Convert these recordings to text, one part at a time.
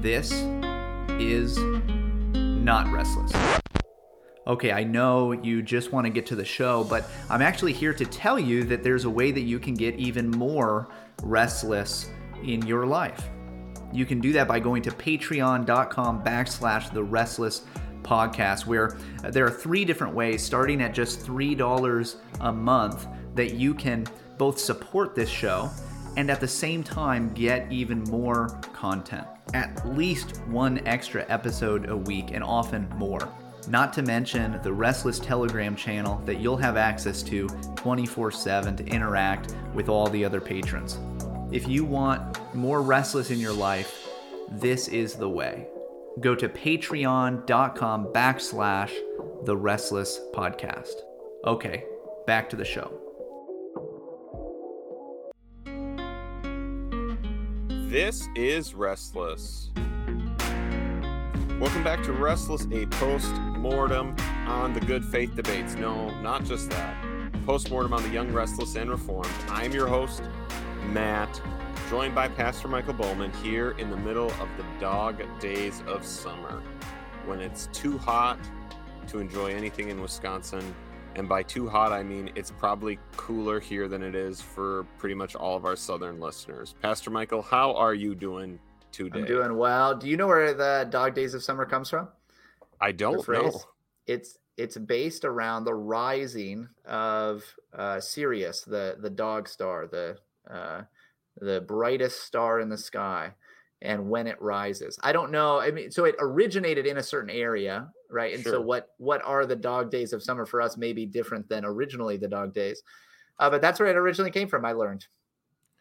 This is not restless. Okay, I know you just want to get to the show, but I'm actually here to tell you that there's a way that you can get even more restless in your life. You can do that by going to patreon.com backslash the restless podcast, where there are three different ways, starting at just $3 a month, that you can both support this show and at the same time get even more content. At least one extra episode a week, and often more. Not to mention the Restless Telegram channel that you'll have access to 24 7 to interact with all the other patrons. If you want more restless in your life, this is the way. Go to patreon.com backslash the restless podcast. Okay, back to the show. This is Restless. Welcome back to Restless, a post mortem on the good faith debates. No, not just that. Post mortem on the young, restless, and reformed. I'm your host, Matt, joined by Pastor Michael Bowman here in the middle of the dog days of summer when it's too hot to enjoy anything in Wisconsin and by too hot, I mean it's probably cooler here than it is for pretty much all of our southern listeners. Pastor Michael, how are you doing today? I'm doing well. Do you know where the dog days of summer comes from? I don't know. It's it's based around the rising of uh, Sirius, the the dog star, the uh, the brightest star in the sky, and when it rises. I don't know. I mean, so it originated in a certain area right? And sure. so what what are the dog days of summer for us maybe different than originally the dog days. Uh, but that's where it originally came from. I learned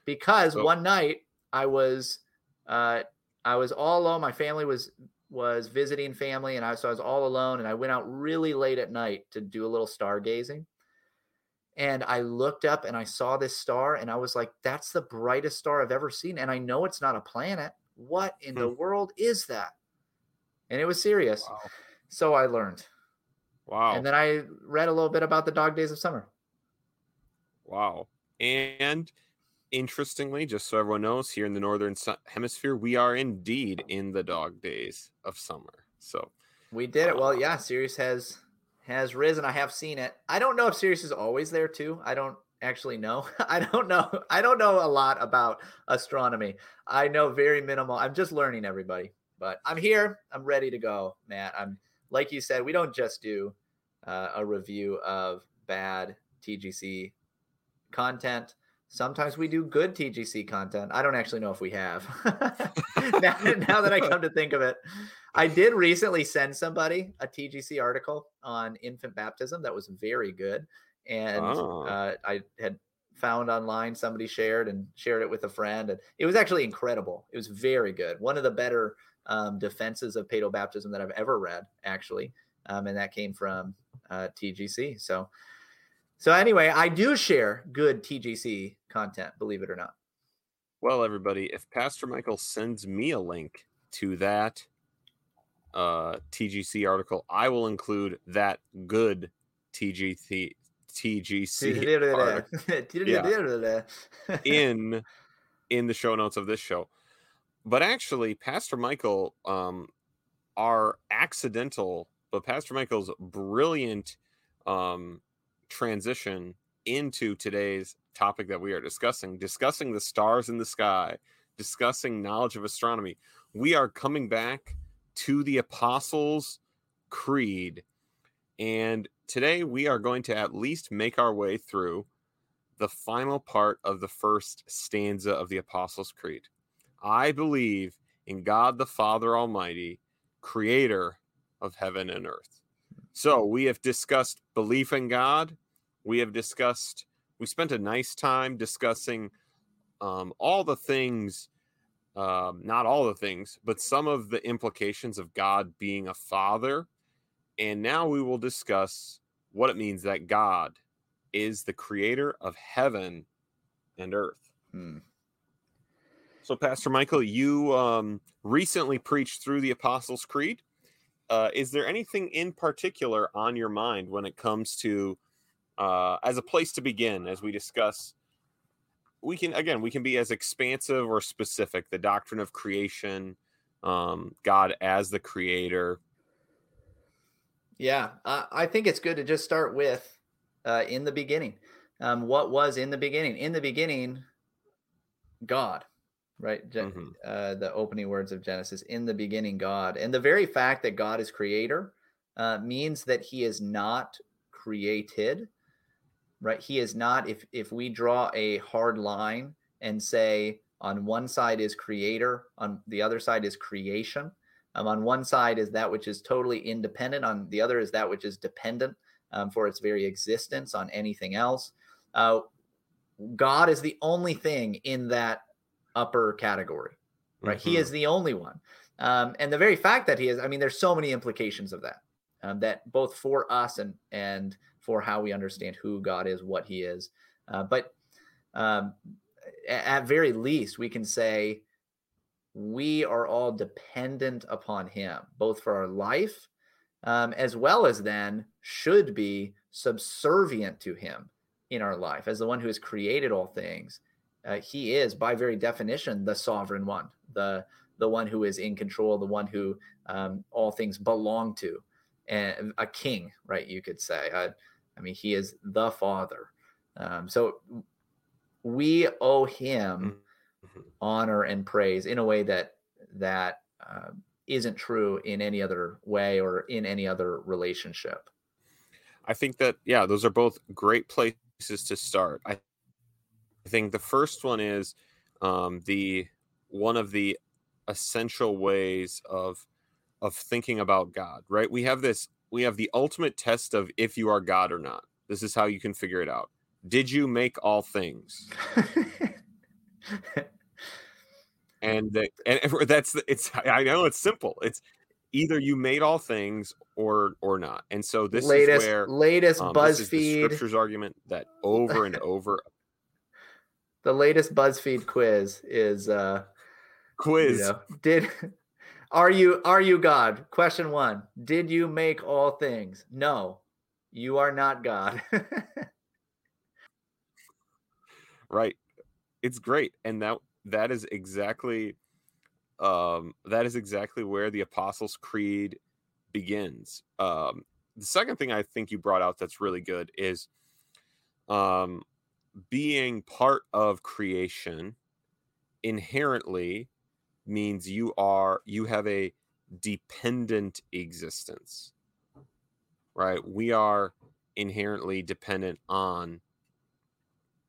because oh. one night I was uh, I was all alone. My family was was visiting family, and I so I was all alone. And I went out really late at night to do a little stargazing. And I looked up and I saw this star, and I was like, "That's the brightest star I've ever seen." And I know it's not a planet. What in hmm. the world is that? And it was Sirius. Wow. So I learned. Wow. And then I read a little bit about the dog days of summer. Wow. And interestingly, just so everyone knows, here in the northern hemisphere, we are indeed in the dog days of summer. So we did it. Well, uh, yeah, Sirius has has risen. I have seen it. I don't know if Sirius is always there too. I don't actually know. I don't know. I don't know a lot about astronomy. I know very minimal. I'm just learning everybody. But I'm here. I'm ready to go, Matt. I'm like you said, we don't just do uh, a review of bad TGC content. Sometimes we do good TGC content. I don't actually know if we have. now, now, that I come to think of it, I did recently send somebody a TGC article on infant baptism that was very good. And oh. uh, I had found online somebody shared and shared it with a friend. And it was actually incredible. It was very good. One of the better um, defenses of paedo baptism that I've ever read, actually, um, and that came from uh, TGC. So, so anyway, I do share good TGC content, believe it or not. Well, everybody, if Pastor Michael sends me a link to that uh, TGC article, I will include that good TGC TGC in in the show notes of this show but actually, Pastor Michael, um, our accidental, but Pastor Michael's brilliant um, transition into today's topic that we are discussing, discussing the stars in the sky, discussing knowledge of astronomy. We are coming back to the Apostles' Creed. And today we are going to at least make our way through the final part of the first stanza of the Apostles' Creed. I believe in God the Father Almighty, creator of heaven and earth. So we have discussed belief in God. We have discussed, we spent a nice time discussing um, all the things, um, not all the things, but some of the implications of God being a father. And now we will discuss what it means that God is the creator of heaven and earth. Hmm. So, Pastor Michael, you um, recently preached through the Apostles' Creed. Uh, is there anything in particular on your mind when it comes to, uh, as a place to begin, as we discuss? We can again, we can be as expansive or specific. The doctrine of creation, um, God as the creator. Yeah, I think it's good to just start with uh, in the beginning. Um, what was in the beginning? In the beginning, God, right? mm-hmm. uh, the opening words of Genesis. In the beginning, God, and the very fact that God is creator uh, means that He is not created, right? He is not. If if we draw a hard line and say on one side is creator, on the other side is creation. Um, on one side is that which is totally independent, on the other is that which is dependent um, for its very existence on anything else. Uh, God is the only thing in that upper category, right? Mm-hmm. He is the only one. Um, and the very fact that he is, I mean, there's so many implications of that, um, that both for us and and for how we understand who God is, what He is. Uh, but um, at very least, we can say we are all dependent upon Him, both for our life um, as well as then should be subservient to Him in our life as the one who has created all things. Uh, he is, by very definition, the sovereign one, the the one who is in control, the one who um, all things belong to, and a king, right? You could say. Uh, I mean, he is the Father. Um, so we owe him mm-hmm. honor and praise in a way that that uh, not true in any other way or in any other relationship. I think that yeah, those are both great places to start. I, I think the first one is um, the one of the essential ways of of thinking about God. Right? We have this. We have the ultimate test of if you are God or not. This is how you can figure it out. Did you make all things? and the, and that's it's I know it's simple. It's either you made all things or or not. And so this latest, is where latest um, BuzzFeed scriptures argument that over and over. The latest BuzzFeed quiz is uh quiz. You know, did are you are you God? Question one. Did you make all things? No. You are not God. right. It's great. And that that is exactly um that is exactly where the Apostles' Creed begins. Um the second thing I think you brought out that's really good is um being part of creation inherently means you are you have a dependent existence right? We are inherently dependent on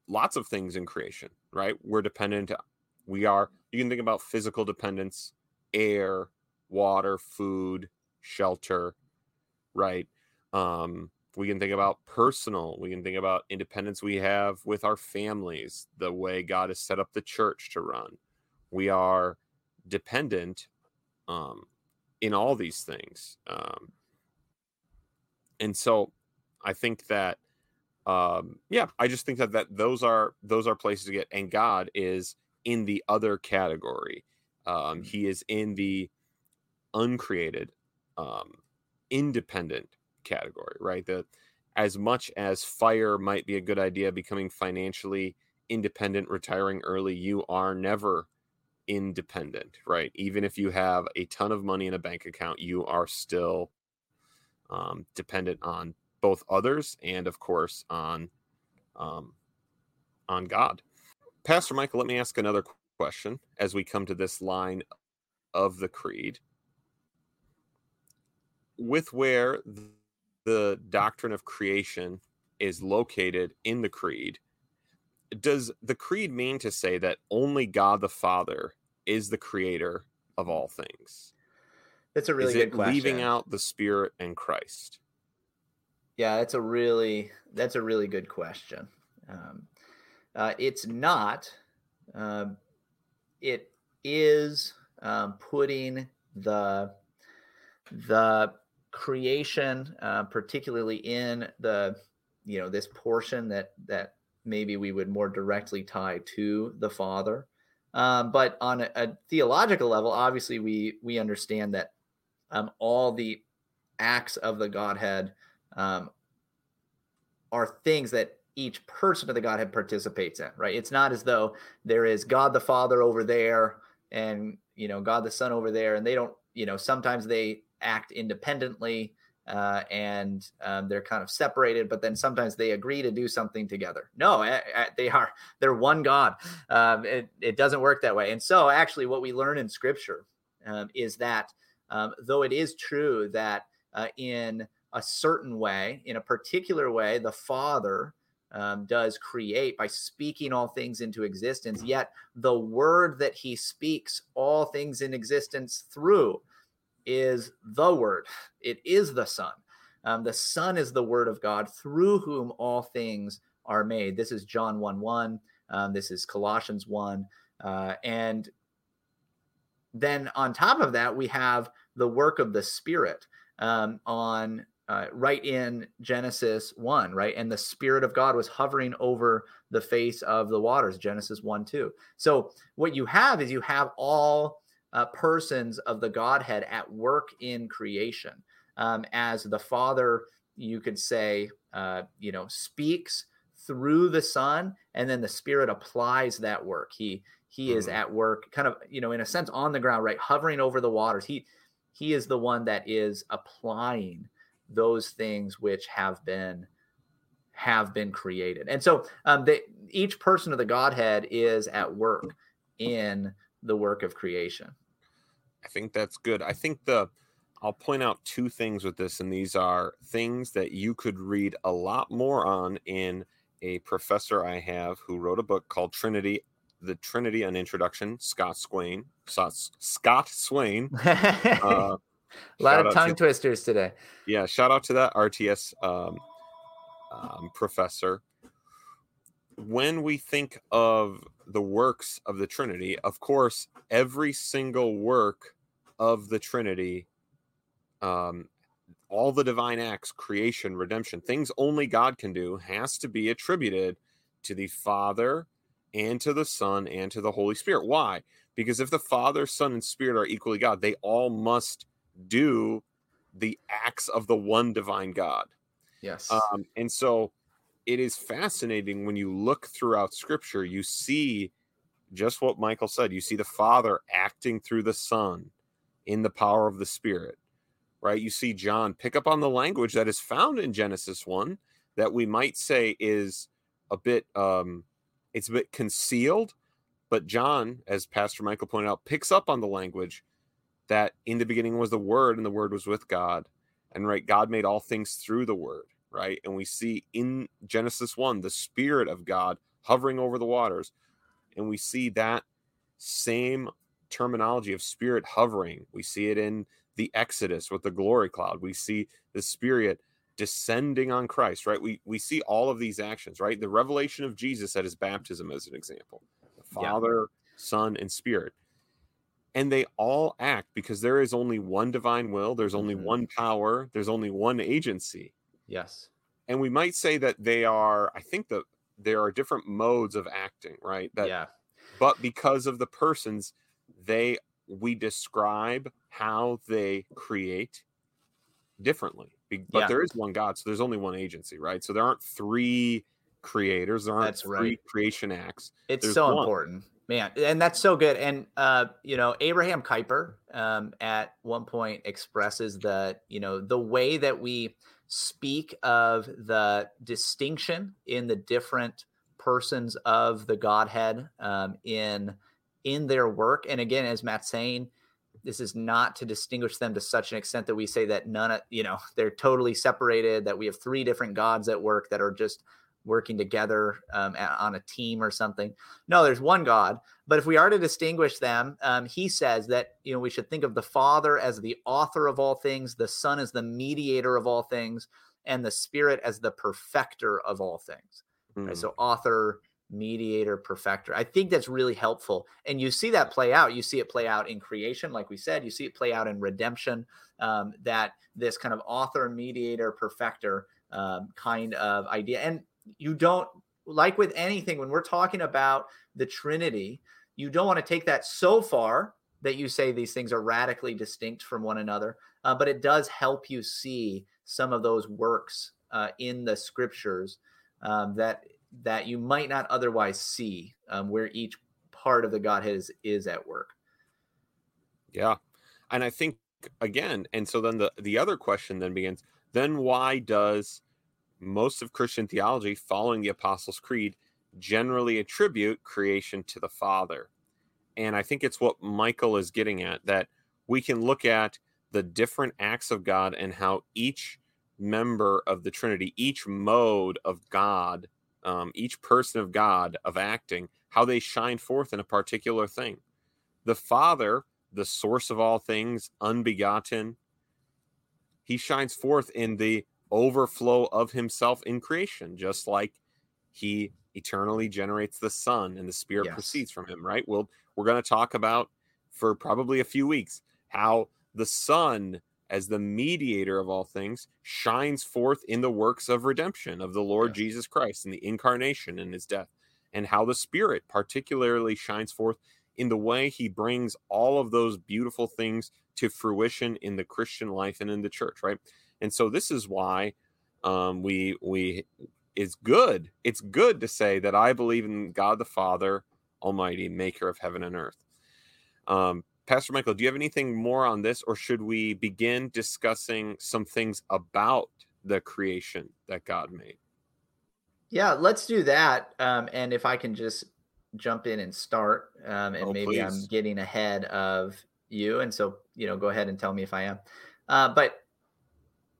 lots of things in creation, right? We're dependent. We are, you can think about physical dependence, air, water, food, shelter, right? Um, we can think about personal, we can think about independence we have with our families, the way God has set up the church to run. We are dependent um, in all these things. Um, and so I think that um yeah, I just think that that those are those are places to get and God is in the other category. Um mm. he is in the uncreated um independent category, right? That as much as fire might be a good idea becoming financially independent retiring early, you are never independent, right? Even if you have a ton of money in a bank account, you are still um, dependent on both others and, of course, on um, on God. Pastor Michael, let me ask another question as we come to this line of the creed. With where the doctrine of creation is located in the creed, does the creed mean to say that only God the Father is the creator of all things? That's a really Is good question. Leaving out the Spirit and Christ. Yeah, that's a really that's a really good question. Um, uh, it's not. Um, it is um, putting the the creation, uh, particularly in the you know this portion that that maybe we would more directly tie to the Father. Um, but on a, a, theological level, obviously we we understand that um, all the acts of the Godhead um, are things that each person of the Godhead participates in, right? It's not as though there is God the Father over there and you know God the Son over there, and they don't you know sometimes they act independently uh, and um, they're kind of separated, but then sometimes they agree to do something together. No, a, a, they are they're one God. Um, it, it doesn't work that way. And so, actually, what we learn in Scripture um, is that um, though it is true that uh, in a certain way, in a particular way, the Father um, does create by speaking all things into existence, yet the word that he speaks all things in existence through is the word, it is the Son. Um, the Son is the word of God through whom all things are made. This is John 1 1. Um, this is Colossians 1. Uh, and then on top of that, we have the work of the Spirit um, on uh, right in Genesis 1, right? And the Spirit of God was hovering over the face of the waters, Genesis 1 2. So what you have is you have all uh, persons of the Godhead at work in creation. Um, as the Father, you could say, uh, you know, speaks through the Son, and then the Spirit applies that work. He he is at work, kind of, you know, in a sense, on the ground, right, hovering over the waters. He he is the one that is applying those things which have been have been created. And so um, they, each person of the Godhead is at work in the work of creation. I think that's good. I think the I'll point out two things with this, and these are things that you could read a lot more on in a professor I have who wrote a book called Trinity, the Trinity an Introduction, Scott Swain. Scott Swain. Uh, a lot of tongue to, twisters today. Yeah, shout out to that RTS um, um, professor when we think of the works of the Trinity, of course, every single work of the Trinity, um, all the divine acts, creation, redemption, things only God can do, has to be attributed to the Father and to the Son and to the Holy Spirit. Why? Because if the Father, Son, and Spirit are equally God, they all must do the acts of the one divine God. Yes. Um, and so it is fascinating when you look throughout scripture, you see just what Michael said. You see the Father acting through the Son in the power of the Spirit, right? You see John pick up on the language that is found in Genesis 1 that we might say is a bit um it's a bit concealed, but John, as Pastor Michael pointed out, picks up on the language that in the beginning was the word and the word was with God. And right, God made all things through the word right? And we see in Genesis 1 the Spirit of God hovering over the waters. And we see that same terminology of Spirit hovering. We see it in the Exodus with the glory cloud. We see the Spirit descending on Christ, right? We, we see all of these actions, right? The revelation of Jesus at his baptism, as an example the Father, yeah. Son, and Spirit. And they all act because there is only one divine will, there's only mm-hmm. one power, there's only one agency Yes. And we might say that they are, I think that there are different modes of acting, right? That, yeah. But because of the persons, they, we describe how they create differently. But yeah. there is one God, so there's only one agency, right? So there aren't three creators, there aren't that's three right. creation acts. It's there's so one. important. Man, and that's so good. And uh, you know, Abraham Kuyper um, at one point expresses that you know the way that we speak of the distinction in the different persons of the Godhead um, in in their work. And again, as Matt's saying, this is not to distinguish them to such an extent that we say that none of you know they're totally separated, that we have three different gods at work that are just working together um, on a team or something. No, there's one God. But if we are to distinguish them, um, he says that you know we should think of the Father as the author of all things, the Son as the mediator of all things, and the Spirit as the perfecter of all things. Mm. Right? So author, mediator, perfecter. I think that's really helpful. And you see that play out. You see it play out in creation, like we said. You see it play out in redemption. Um, that this kind of author, mediator, perfecter um, kind of idea. And you don't like with anything when we're talking about the Trinity, you don't want to take that so far that you say these things are radically distinct from one another, uh, but it does help you see some of those works uh, in the scriptures um, that that you might not otherwise see, um, where each part of the Godhead is, is at work. Yeah. And I think again, and so then the the other question then begins, then why does most of Christian theology following the Apostles' Creed generally attribute creation to the Father? And I think it's what Michael is getting at that we can look at the different acts of God and how each member of the Trinity, each mode of God, um, each person of God of acting, how they shine forth in a particular thing. The Father, the source of all things, unbegotten, he shines forth in the overflow of himself in creation, just like he eternally generates the Son and the Spirit yes. proceeds from him, right? Well, we're going to talk about for probably a few weeks how the Son as the mediator of all things, shines forth in the works of redemption of the Lord yes. Jesus Christ in the incarnation and his death, and how the Spirit particularly shines forth in the way he brings all of those beautiful things to fruition in the Christian life and in the church, right? And so this is why um, we we it's good. It's good to say that I believe in God the Father Almighty, Maker of heaven and earth. Um, Pastor Michael, do you have anything more on this, or should we begin discussing some things about the creation that God made? Yeah, let's do that. Um, and if I can just jump in and start, um, and oh, maybe please. I'm getting ahead of you, and so you know, go ahead and tell me if I am. Uh, but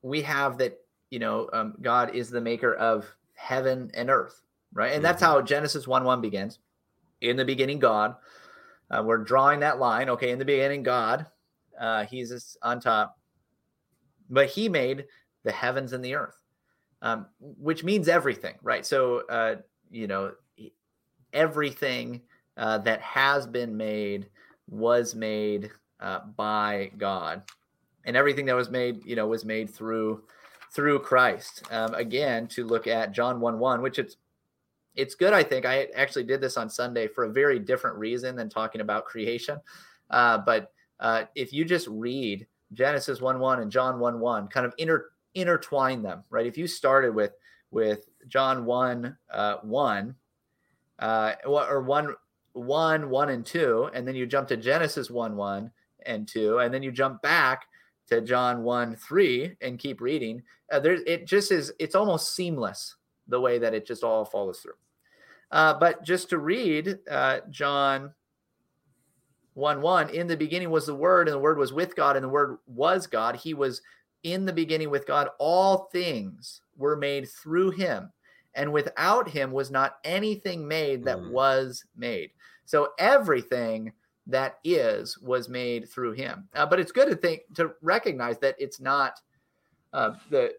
we have that you know, um, God is the maker of heaven and earth, right? And mm-hmm. that's how Genesis one one begins. In the beginning, God uh, we're drawing that line. Okay, in the beginning, God, uh, He's on top, but He made the heavens and the earth, um, which means everything, right? So, uh, you know, everything uh, that has been made was made uh, by God, and everything that was made, you know, was made through through Christ. Um, again, to look at John one one, which it's it's good. I think I actually did this on Sunday for a very different reason than talking about creation. Uh, but uh, if you just read Genesis 1 1 and John 1 1, kind of inter, intertwine them, right? If you started with with John 1 uh, 1, uh, or 1 1 1 and 2, and then you jump to Genesis 1 1 and 2, and then you jump back to John 1 3 and keep reading, uh, there, it just is, it's almost seamless the way that it just all follows through. Uh, but just to read uh, John 1 1, in the beginning was the Word, and the Word was with God, and the Word was God. He was in the beginning with God. All things were made through him, and without him was not anything made that mm. was made. So everything that is was made through him. Uh, but it's good to think to recognize that it's not uh, the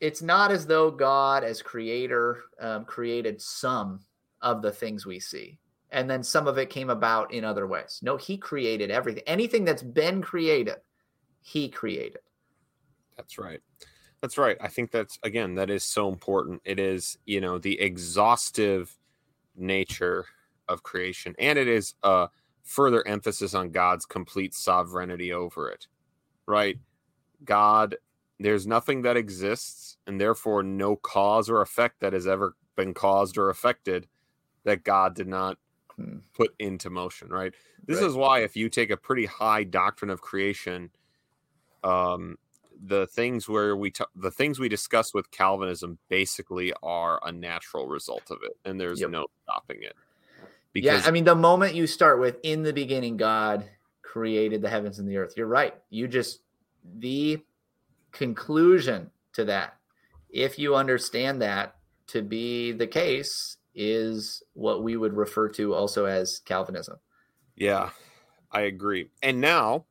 it's not as though God, as creator, um, created some of the things we see, and then some of it came about in other ways. No, He created everything. Anything that's been created, He created. That's right. That's right. I think that's again that is so important. It is you know the exhaustive nature of creation, and it is a further emphasis on God's complete sovereignty over it. Right. God there's nothing that exists and therefore no cause or effect that has ever been caused or affected that God did not hmm. put into motion, right? This right. is why if you take a pretty high doctrine of creation, um, the things where we t- the things we discuss with Calvinism basically are a natural result of it, and there's yep. no stopping it. Because yeah, I mean, the moment you start with "in the beginning, God created the heavens and the earth," you're right. You just the conclusion to that, if you understand that to be the case, is what we would refer to also as Calvinism. Yeah, I agree. And now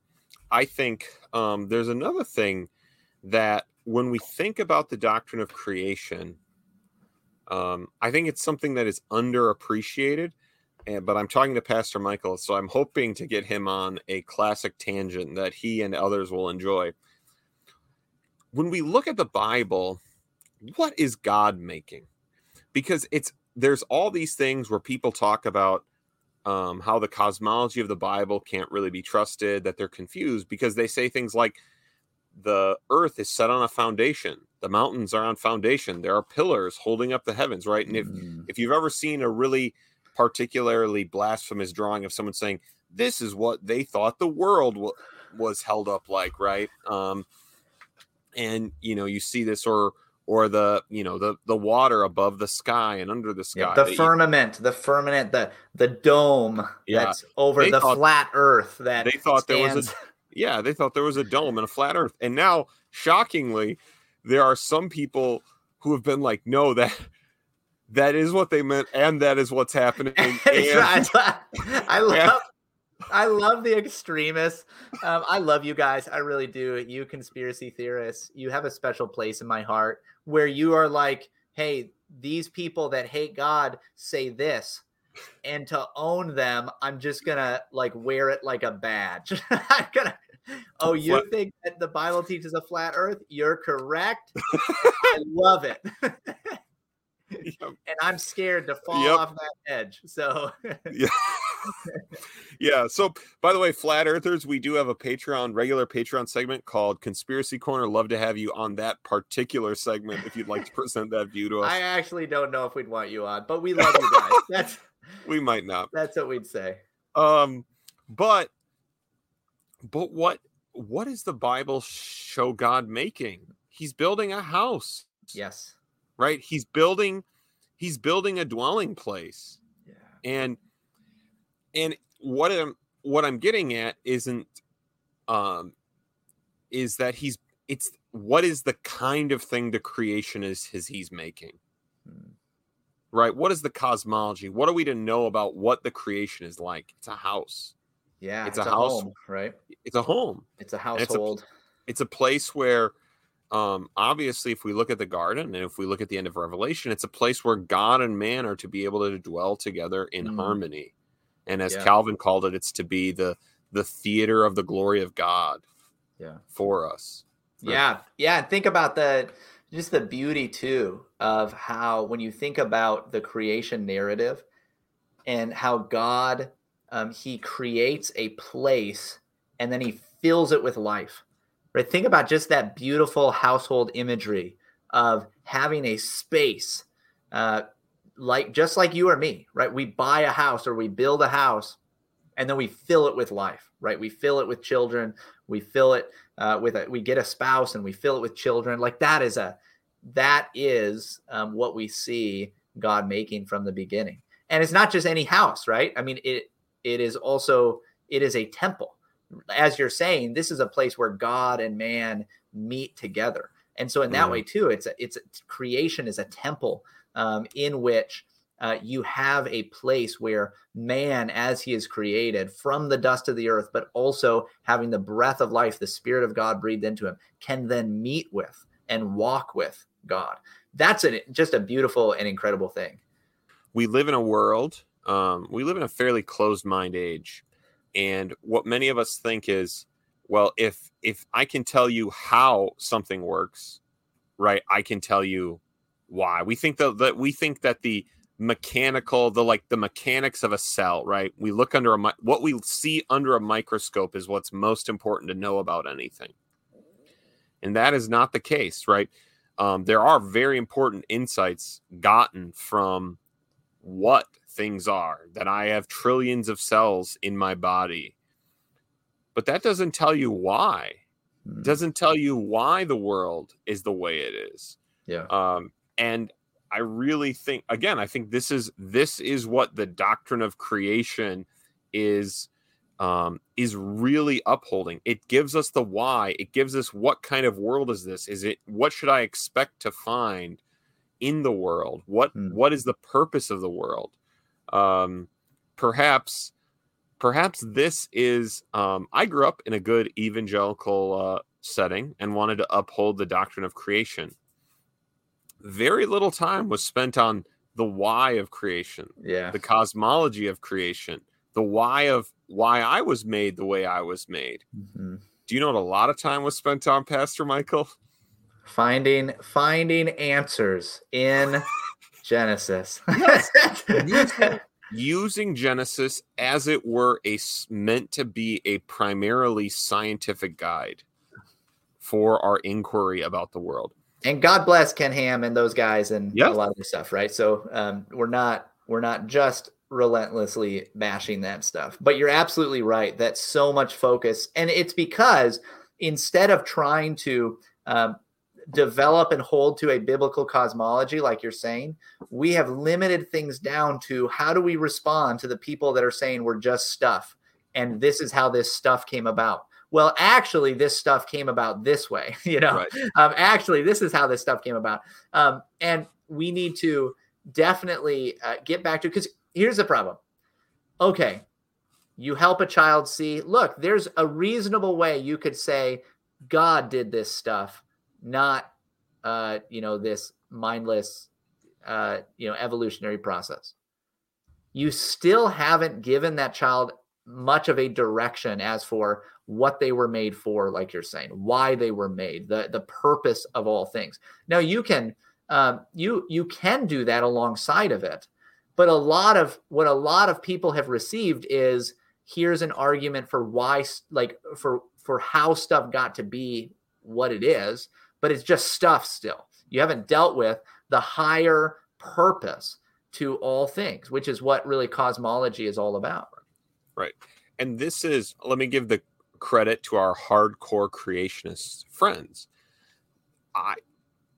I think um, there's another thing that when we think about the doctrine of creation, um, I think it's something that is underappreciated. And, but I'm talking to Pastor Michael, so I'm hoping to get him on a classic tangent that he and others will enjoy when we look at the Bible, what is God making? Because it's there's all these things where people talk about um, how the cosmology of the Bible can't really be trusted, that they're confused because they say things like the earth is set on a foundation, the mountains are on foundation, there are pillars holding up the heavens, right? And if mm. if you've ever seen a really particularly blasphemous drawing of someone saying this is what they thought the world w- was held up like, right? Um, and you know, you see this or or the you know the the water above the sky and under the sky. Yeah, the firmament, the firmament, the the dome Yeah. that's over the thought- flat Earth. That they thought there was a yeah, they thought there was a dome and a flat Earth, and now shockingly, there are some people who have been like, no, that that is what they meant, and that is what's happening. And- right. I love, I love the extremists. Um, I love you guys. I really do. You conspiracy theorists, you have a special place in my heart where you are like, hey, these people that hate God say this. And to own them, I'm just gonna like wear it like a badge. I'm gonna. Oh, you What- think that the Bible teaches a flat Earth? You're correct. I love it. and I'm scared to fall Yep. off that edge. So yeah. yeah. So, by the way, flat earthers, we do have a Patreon, regular Patreon segment called Conspiracy Corner. Love to have you on that particular segment if you'd like to present that view to us. I actually don't know if we'd want you on, but we love you guys. That's we might not. that's what we'd say. Um, but but what what is the Bible show God making? He's building a house, Yes. Right? He's building he's building a dwelling place. Yeah. and and what i'm what i'm getting at isn't um is that he's it's what is the kind of thing the creation is his he's making Hmm. right what is the cosmology what are we to know about what the creation is like it's a house Yeah. It's It's, a a, house- home, right? it's a home It's a it's a- household. it's a place where um obviously if we look at the garden and if we look at the end of revelation it's a place where god and man are to be able to dwell together in Mm. harmony and as Yeah. calvin called it it's to be the the theater of the glory of god Yeah. for us Right. Yeah. Yeah. Think about the just the beauty too of how when you think about the creation narrative and how God um, he creates a place and then he fills it with life. Right? Think about just that beautiful household imagery of having a space uh, like just like you or me, right? We buy a house or we build a house and then we fill it with life, right? We fill it with children, we fill it uh, with a we get a spouse and we fill it with children like that is a that is um, what we see god making from the beginning and it's not just any house right i mean it it is also it is a temple as you're saying this is a place where god and man meet together and so in that Mhm. way too it's a, it's a, creation is a temple um, in which uh, you have a place where man, as he is created from the dust of the earth, but also having the breath of life, the Spirit of God breathed into him, can then meet with and walk with God. That's just a beautiful and incredible thing. we live in a world um, we live in a fairly closed mind age and what many of us think is well if if i can tell you how something works right i can tell you why. We think that, that we think that the mechanical the like the mechanics of a cell right? We look under a what we see under a microscope is what's most important to know about anything. And that is not the case right? Um, there are very important insights gotten from what things are that i have trillions of cells in my body. But that doesn't tell you why. Mm, doesn't tell you why the world is the way it is. Yeah. um and i really think again i think this is this is what the doctrine of creation is um is really upholding. It gives us the why. It gives us what kind of world is this? Is it what should i expect to find in the world? What Hmm. what is the purpose of the world um perhaps perhaps this is um i grew up in a good evangelical uh setting and wanted to uphold the doctrine of creation very little time was spent on the why of creation Yeah. the cosmology of creation the why of why i was made the way i was made Mhm. do you know what a lot of time was spent on pastor michael Finding finding answers in Genesis. Using- using genesis as it were a meant to be a primarily scientific guide for our inquiry about the world and God bless Ken Ham and those guys and Yes. a lot of this stuff, right? So um, we're not we're not just relentlessly bashing that stuff. But you're absolutely right that so much focus, and it's because instead of trying to um, develop and hold to a biblical cosmology, like you're saying, we have limited things down to how do we respond to the people that are saying we're just stuff, and this is how this stuff came about. Well, actually, this stuff came about this way. You know, right. um, actually, this is how this stuff came about, um, and we need to definitely uh, get back to because here's the problem. Okay, you help a child see, look, there's a reasonable way you could say God did this stuff, not uh, you know, this mindless uh, you know, evolutionary process. You still haven't given that child much of a direction as for what they were made for, like you're saying, why they were made, the the purpose of all things. Now you can um, you you can do that alongside of it, but a lot of what a lot of people have received is here's an argument for why like for for how stuff got to be what it is but it's just stuff still you haven't dealt with the higher purpose to all things which is what really cosmology is all about right and this is let me give the credit to our hardcore creationist friends i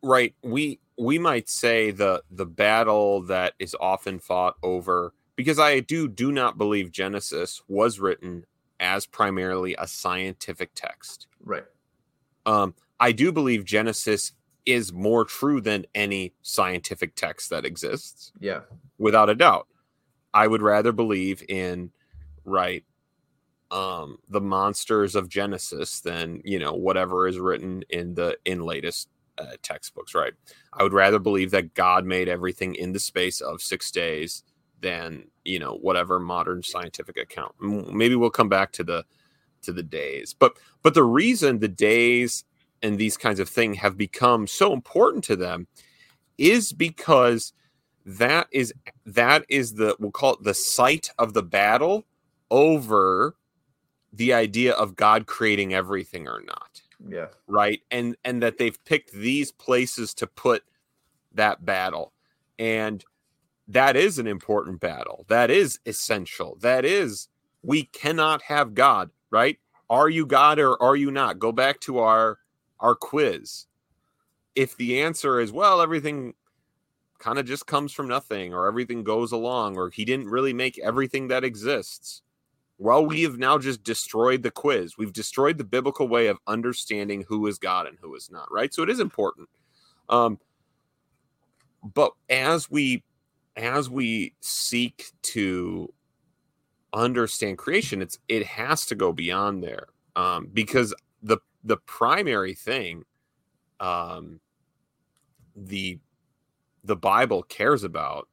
right we we might say the the battle that is often fought over because I do do not believe Genesis was written as primarily a scientific text. Right. Um, I do believe Genesis is more true than any scientific text that exists. Yeah. Without a doubt. I would rather believe in right um the monsters of Genesis than, you know, whatever is written in the in latest uh, textbooks, right? I would rather believe that God made everything in the space of 6 days than you know whatever modern scientific account maybe we'll come back to the to the days but but the reason the days and these kinds of things have become so important to them is because that is that is the we'll call it the site of the battle over the idea of god creating everything or not yeah right and and that they've picked these places to put that battle and that is an important battle. That is essential. That is, we cannot have God, right? Are you God or are you not? Go back to our our quiz. If the answer is well, everything kind of just comes from nothing, or everything goes along, or he didn't really make everything that exists. Well, we have now just destroyed the quiz. We've destroyed the biblical way of understanding who is God and who is not, right? So it is important. Um, but as we as we seek to understand creation, it's it has to go beyond there um, because the the primary thing um, the the Bible cares about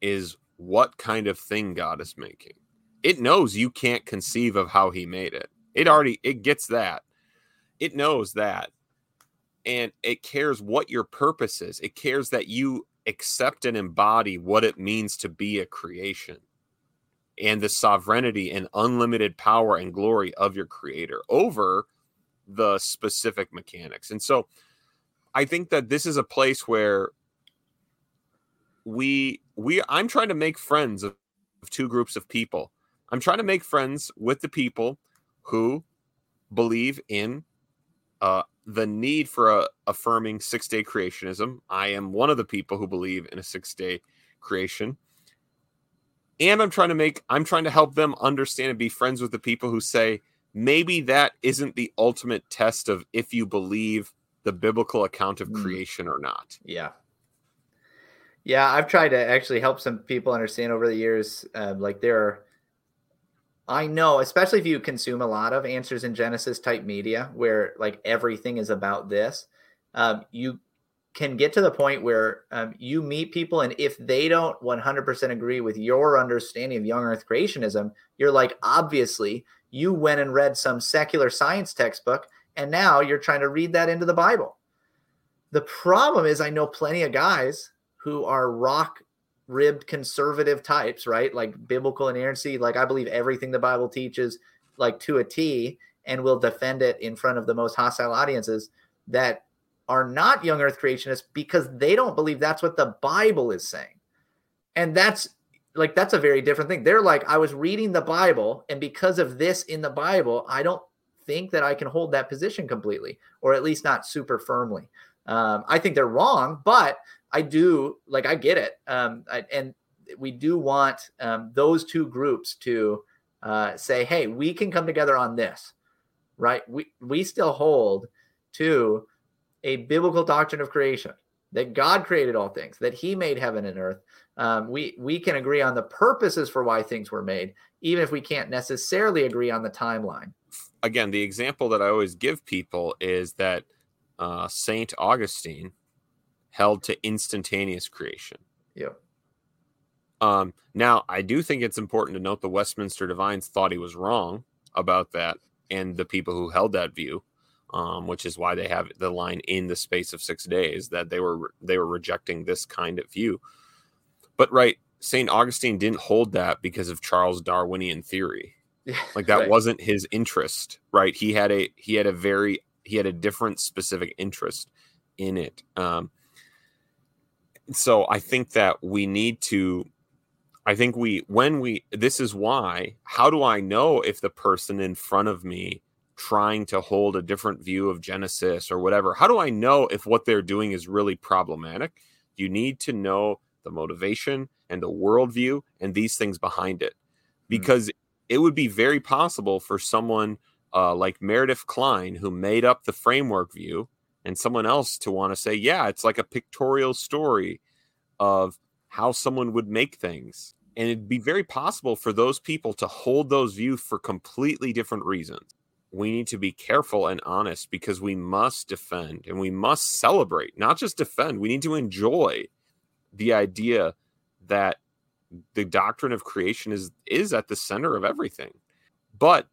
is what kind of thing God is making. It knows you can't conceive of how He made it. It already it gets that. It knows that, and it cares what your purpose is. It cares that you accept and embody what it means to be a creation and the sovereignty and unlimited power and glory of your creator over the specific mechanics. And so I think that this is a place where we we I'm trying to make friends of, of two groups of people. I'm trying to make friends with the people who believe in uh, the need for a, affirming six day creationism. I am one of the people who believe in a six day creation. And I'm trying to make, I'm trying to help them understand and be friends with the people who say maybe that isn't the ultimate test of if you believe the biblical account of hmm. creation or not. Yeah. Yeah, I've tried to actually help some people understand over the years. Um, like there are I know, especially if you consume a lot of answers in Genesis type media where like everything is about this, um, you can get to the point where um, you meet people, and if they don't 100% agree with your understanding of young earth creationism, you're like, obviously, you went and read some secular science textbook, and now you're trying to read that into the Bible. The problem is, I know plenty of guys who are rock ribbed conservative types, right? Like biblical inerrancy. Like I believe everything the Bible teaches, like to a T, and will defend it in front of the most hostile audiences that are not young earth creationists because they don't believe that's what the Bible is saying. And that's like that's a very different thing. They're like, I was reading the Bible, and because of this in the Bible, I don't think that I can hold that position completely, or at least not super firmly. Um, I think they're wrong, but I do like I get it, um, I, and we do want um, those two groups to uh, say, "Hey, we can come together on this." Right? We we still hold to a biblical doctrine of creation that God created all things, that He made heaven and earth. Um, we we can agree on the purposes for why things were made, even if we can't necessarily agree on the timeline. Again, the example that I always give people is that uh, Saint Augustine held to instantaneous creation. Yep. Um, now, I do think it's important to note the Westminster Divines thought he was wrong about that, and the people who held that view um, which is why they have the line in the space of six days that they were they were rejecting this kind of view. But right, Saint Augustine didn't hold that because of Charles Darwinian theory. Like that right. wasn't his interest, right? He had a he had a very he had a different specific interest in it. Um, so I think that we need to I think we when we this is why how do I know if the person in front of me trying to hold a different view of Genesis or whatever. How do I know if what they're doing is really problematic? You need to know the motivation and the worldview and these things behind it. Hmm. Because mm. it would be very possible for someone uh, like Meredith Kline, who made up the framework view, and someone else to want to say, yeah, it's like a pictorial story of how someone would make things. And it'd be very possible for those people to hold those views for completely different reasons we need to be careful and honest because we must defend and we must celebrate, not just defend. We need to enjoy the idea that the doctrine of creation is is at the center of everything. But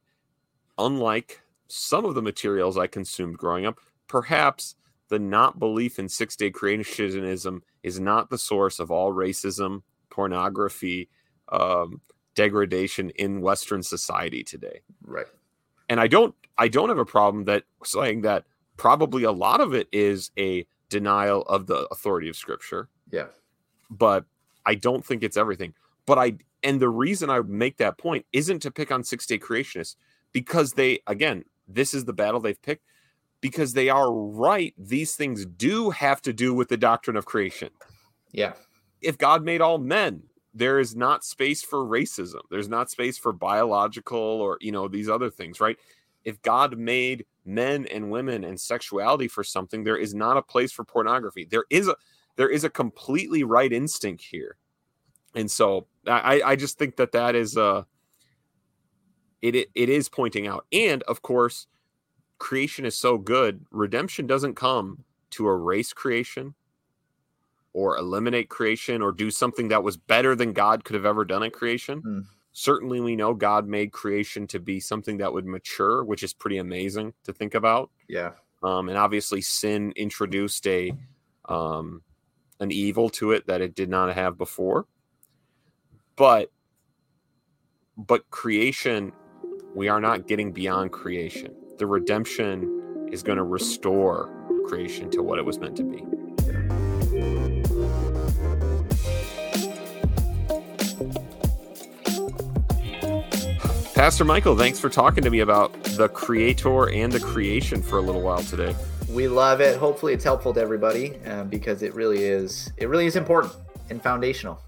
unlike some of the materials I consumed growing up, perhaps the not belief in six day creationism is not the source of all racism, pornography, um, degradation in Western society today. Right and I don't I don't have a problem that saying that probably a lot of it is a denial of the authority of scripture. Yeah. But I don't think it's everything. But I and the reason I make that point isn't to pick on six day creationists because they again, this is the battle they've picked because they are right. These things do have to do with the doctrine of creation. Yeah. If God made all men, there is not space for racism. There's not space for biological or, you know, these other things, right? If God made men and women and sexuality for something, there is not a place for pornography. There is a there is a completely right instinct here. And so I, I just think that that is uh it, it it is pointing out. And of course, creation is so good. Redemption doesn't come to erase creation or eliminate creation or do something that was better than God could have ever done in creation. Mm. Certainly, we know God made creation to be something that would mature, which is pretty amazing to think about. Yeah. Um, and obviously, sin introduced a um, an evil to it that it did not have before. But but creation, we are not getting beyond creation. The redemption is going to restore creation to what it was meant to be. Pastor Michael, thanks for talking to me about the creator and the creation for a little while today. We love it. Hopefully, it's helpful to everybody um, because it really is. It really is important and foundational.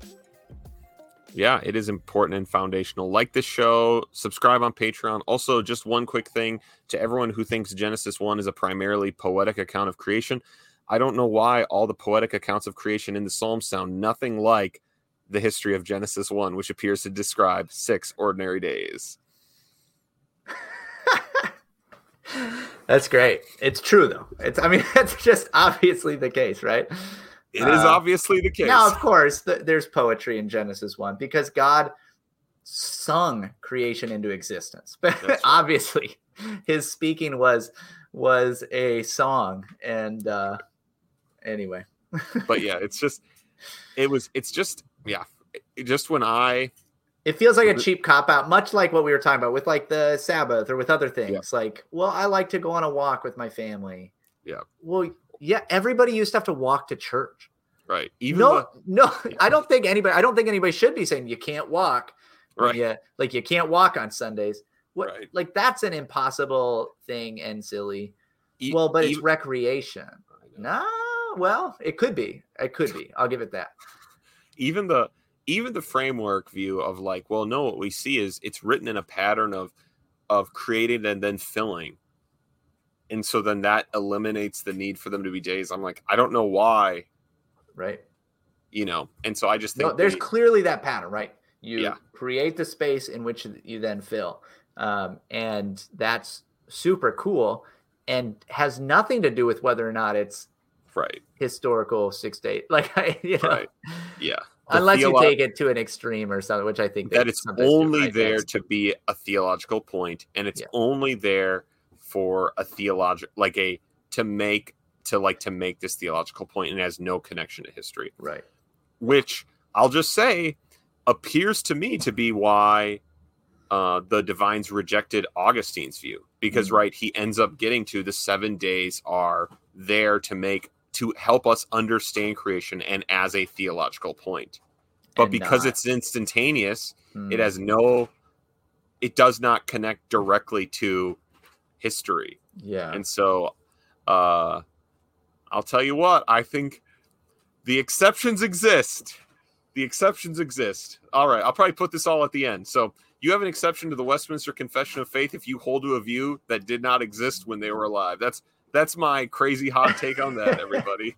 Yeah, it is important and foundational. Like this show, subscribe on Patreon. Also, just one quick thing to everyone who thinks Genesis 1 is a primarily poetic account of creation. I don't know why all the poetic accounts of creation in the Psalms sound nothing like the history of Genesis 1, which appears to describe six ordinary days. That's great. It's true though. It's I mean that's just obviously the case, right? It uh, is obviously the case. Now, of course, th- there's poetry in Genesis 1 because God sung creation into existence. But right. obviously, his speaking was was a song and uh anyway. but yeah, it's just it was it's just yeah, it, just when I it feels like a cheap cop out, much like what we were talking about with like the Sabbath or with other things. Yeah. Like, well, I like to go on a walk with my family. Yeah. Well, yeah, everybody used to have to walk to church. Right. Even no, no, I don't think anybody. I don't think anybody should be saying you can't walk. right. Yeah, like you can't walk on Sundays. What? Right. Like that's an impossible thing and silly. E- well, but it's recreation. No, well, it could be. It could be. I'll give it that. even the even the framework view of like well no what we see is it's written in a pattern of of creating and then filling and so then that eliminates the need for them to be days i'm like i don't know why Right. you know and so i just think No, there's we- clearly that pattern, right? You Yeah. create the space in which you then fill, um, and that's super cool, and has nothing to do with whether or not it's right historical six date. Like, I- you know, right yeah Unless you take it to an extreme or something, which I think that it's only right? there to be a theological point and it's Yeah. only there for a theological like a to make to like to make this theological point and has no connection to history right. which I'll just say appears to me to be why uh, the divines rejected Augustine's view. Because, Mhm. right, he ends up getting to the seven days are there to make, to help us understand creation and as a theological point. But And because not- it's instantaneous, it Mm, has no, it does not connect directly to history. yeah, And so, uh, I'll tell you what, I think the exceptions exist. The exceptions exist. All right, I'll probably put this all at the end. So, you have an exception to the Westminster Confession of Faith if you hold to a view that did not exist when they were alive. That's that's my crazy hot take on that, everybody.